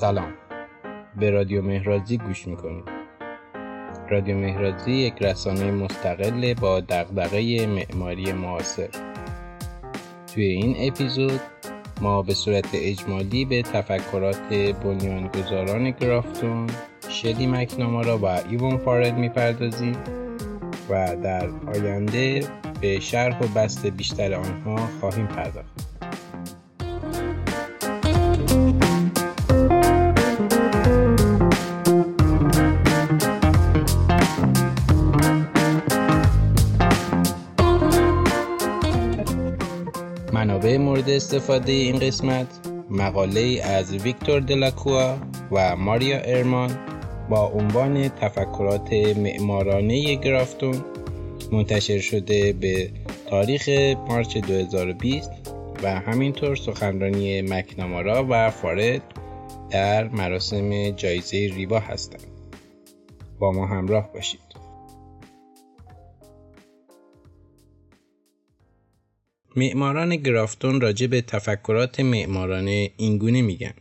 سلام. به رادیو مهرازی گوش می‌کنید. رادیو مهرازی یک رسانه مستقل با دغدغه معماری معاصر. توی این اپیزود ما به صورت اجمالی به تفکرات بنیانگذاران گرافتون شدی مکنامارا و ایوان فارد می‌پردازیم و در آینده به شرح و بست بیشتر آنها خواهیم پرداخت. منابع مورد استفاده این قسمت مقاله از ویکتور دلاکوا و ماریا ارمان با عنوان تفکرات معمارانه گرافتون منتشر شده به تاریخ مارچ 2020 و همینطور سخنرانی مکنامارا و فارد در مراسم جایزه ریوا هستند. با ما همراه باشید. معماران گرافتون راجع به تفکرات معمارانه اینگونه میگن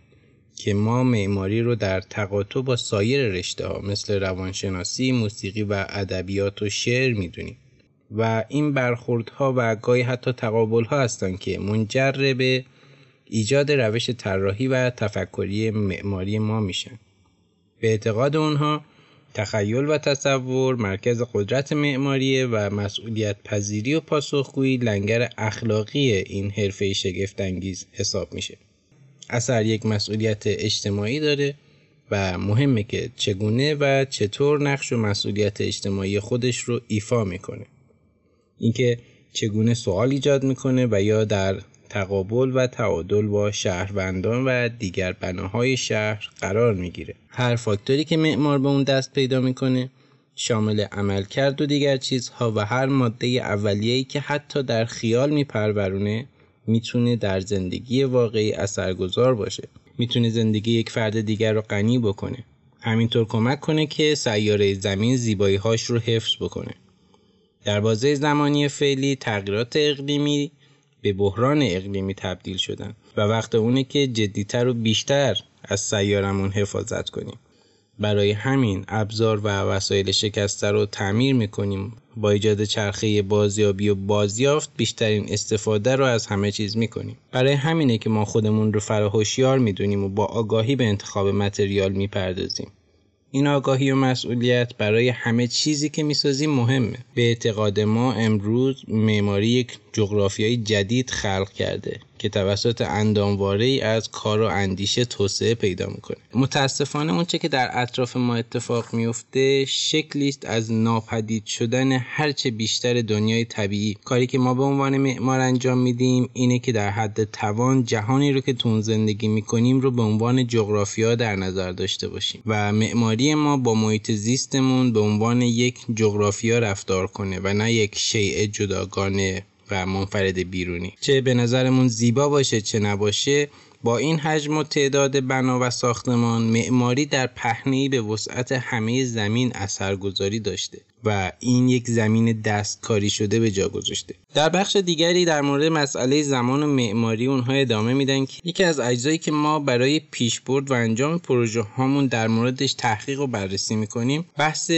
که ما معماری رو در تقاطع با سایر رشته ها مثل روانشناسی، موسیقی و ادبیات و شعر می‌دونیم و این برخوردها و گاهی حتی تقابل ها هستند که منجر به ایجاد روش طراحی و تفکری معماری ما میشن. به اعتقاد اونها تخیل و تصور مرکز قدرت معماریه و مسئولیت پذیری و پاسخگویی لنگر اخلاقی این حرفه شگفت انگیز حساب میشه. اثر یک مسئولیت اجتماعی داره و مهمه که چگونه و چطور نقش و مسئولیت اجتماعی خودش رو ایفا می‌کنه. اینکه چگونه سوال ایجاد می‌کنه و یا در تقابل و تعادل با شهروندان و دیگر بناهای شهر قرار می‌گیره. هر فاکتوری که معمار به اون دست پیدا می‌کنه شامل عملکرد و دیگر چیزها و هر ماده اولیه‌ای که حتی در خیال میپرورونه می‌تونه در زندگی واقعی اثرگذار باشه. می‌تونه زندگی یک فرد دیگر رو غنی بکنه. همینطور کمک کنه که سیاره زمین زیبایی هاش رو حفظ بکنه. در بازه زمانی فعلی تغییرات اقلیمی به بحران اقلیمی تبدیل شدن و وقت اونه که جدیتر و بیشتر از سیارمون حفاظت کنیم. برای همین ابزار و وسایل شکسته رو تعمیر می‌کنیم. با ایجاد چرخه بازیابی و بازیافت بیشترین استفاده رو از همه چیز می‌کنیم. برای همینه که ما خودمون رو فراهوشیار می‌دونیم و با آگاهی به انتخاب متریال می‌پردازیم. این آگاهی و مسئولیت برای همه چیزی که می‌سازیم مهمه. به اعتقاد ما امروز معماری یک جغرافیای جدید خلق کرده. که توسط اندامواره ای از کار و اندیشه توسعه پیدا می‌کنه. متاسفانه اونچه که در اطراف ما اتفاق میفته شکلیست از ناپدید شدن هرچه بیشتر دنیای طبیعی. کاری که ما به عنوان معمار انجام میدیم اینه که در حد توان جهانی رو که تون زندگی می‌کنیم رو به عنوان جغرافیا در نظر داشته باشیم و معماری ما با محیط زیستمون به عنوان یک جغرافیا رفتار کنه و نه یک شیء جداگانه و منفرد بیرونی. چه به نظرمون زیبا باشه چه نباشه با این حجم و تعداد بنا و ساختمان معماری در پهنی به وسعت همه زمین اثرگذاری داشته و این یک زمین دستکاری شده به جا گذاشته. در بخش دیگری در مورد مسئله زمان و معماری اونها ادامه میدن که یکی از اجزایی که ما برای پیشبرد و انجام پروژه هامون در موردش تحقیق و بررسی می‌کنیم بحث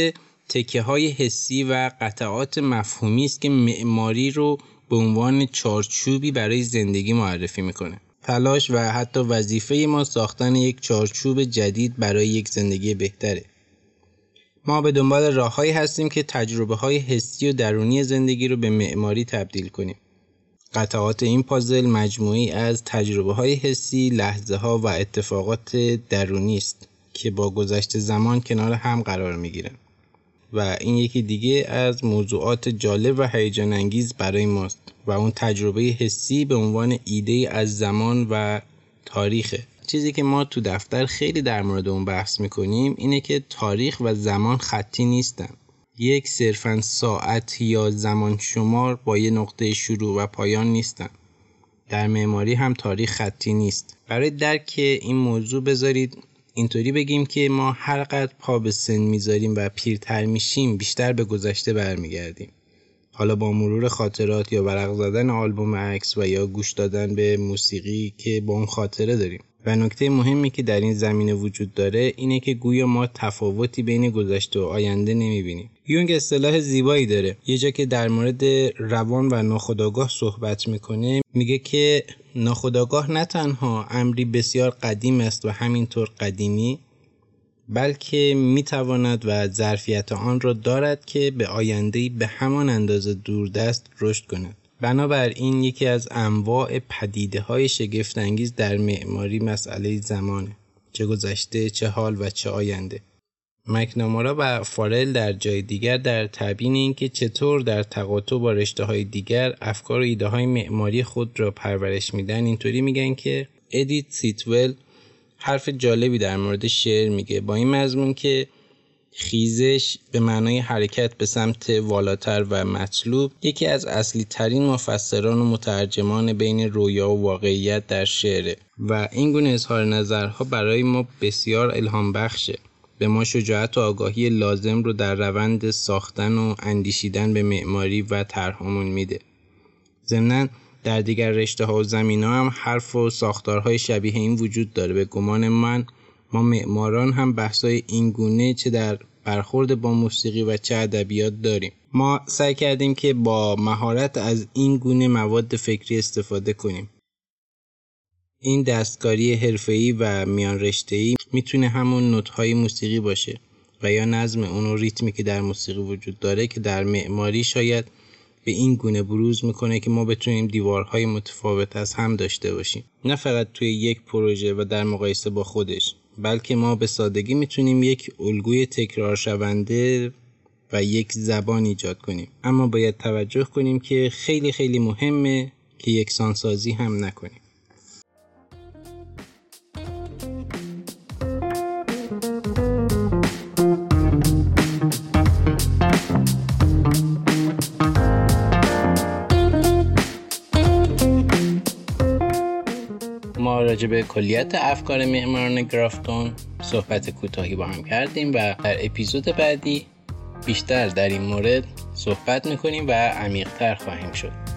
تکه های حسی و قطعات مفهومی است که معماری رو به عنوان چارچوبی برای زندگی معرفی می‌کنه. تلاش و حتی وظیفه ما ساختن یک چارچوب جدید برای یک زندگی بهتره. ما به دنبال راههایی هستیم که تجربه های حسی و درونی زندگی رو به معماری تبدیل کنیم. قطعات این پازل مجموعی از تجربه های حسی، لحظه ها و اتفاقات درونی است که با گذشت زمان کنار هم قرار می گیرن. و این یکی دیگه از موضوعات جالب و هیجان انگیز برای ماست و اون تجربه حسی به عنوان ایده از زمان و تاریخه. چیزی که ما تو دفتر خیلی در مورد اون بحث می‌کنیم اینه که تاریخ و زمان خطی نیستن. یک صرفا ساعت یا زمان شمار با یه نقطه شروع و پایان نیستن. در معماری هم تاریخ خطی نیست. برای درک این موضوع بذارید اینطوری بگیم که ما هر قدر پا به سن می‌ذاریم و پیرتر میشیم بیشتر به گذشته برمیگردیم. حالا با مرور خاطرات یا ورق زدن آلبوم عکس و یا گوش دادن به موسیقی که با اون خاطره داریم. و نکته مهمی که در این زمینه وجود داره اینه که گویا ما تفاوتی بین گذشته و آینده نمی‌بینیم. یونگ اصطلاح زیبایی داره. یه جا که در مورد روان و ناخودآگاه صحبت می‌کنه میگه که ناخودآگاه نه تنها امری بسیار قدیم است و همینطور قدیمی بلکه می‌تواند و ظرفیت آن را دارد که به آینده به همان اندازه دوردست رشد کند. بنابراین یکی از انواع پدیده های شگفتانگیز در معماری مسئله زمانه چه گذشته چه حال و چه آینده. مک‌نامارا و فارل در جای دیگر در تبیین اینکه چطور در تقاطع با رشته های دیگر افکار و ایده های معماری خود را پرورش میدن اینطوری میگن که ادیت سیتول حرف جالبی در مورد شعر میگه. با این مضمون که خیزش به معنای حرکت به سمت والاتر و مطلوب یکی از اصلی ترین مفسران و مترجمان بین رویا و واقعیت در شعره. و این گونه اظهار نظرها برای ما بسیار الهام بخشه به ما شجاعت و آگاهی لازم رو در روند ساختن و اندیشیدن به معماری و طرحمون میده. ضمنا در دیگر رشته ها و زمین ها هم حرف و ساختارهای شبیه این وجود داره. به گمان من ما معماران هم بحثای این گونه چه در برخورد با موسیقی و چه ادبیات داریم. ما سعی کردیم که با مهارت از این گونه مواد فکری استفاده کنیم. این دستکاری حرفه‌ای و میان رشته‌ای می‌تونه همون نوت‌های موسیقی باشه و یا نظم اون و ریتمی که در موسیقی وجود داره که در معماری شاید به این گونه بروز می‌کنه که ما بتونیم دیوارهای متفاوت از هم داشته باشیم. نه فقط توی یک پروژه و در مقایسه با خودش بلکه ما به سادگی می‌تونیم یک الگوی تکرار شونده و یک زبان ایجاد کنیم. اما باید توجه کنیم که خیلی خیلی مهمه که یکسانسازی هم نکنیم. راجع به کلیت افکار معماران گرافتون صحبت کوتاهی با هم کردیم و در اپیزود بعدی بیشتر در این مورد صحبت می‌کنیم و عمیقتر خواهیم شد.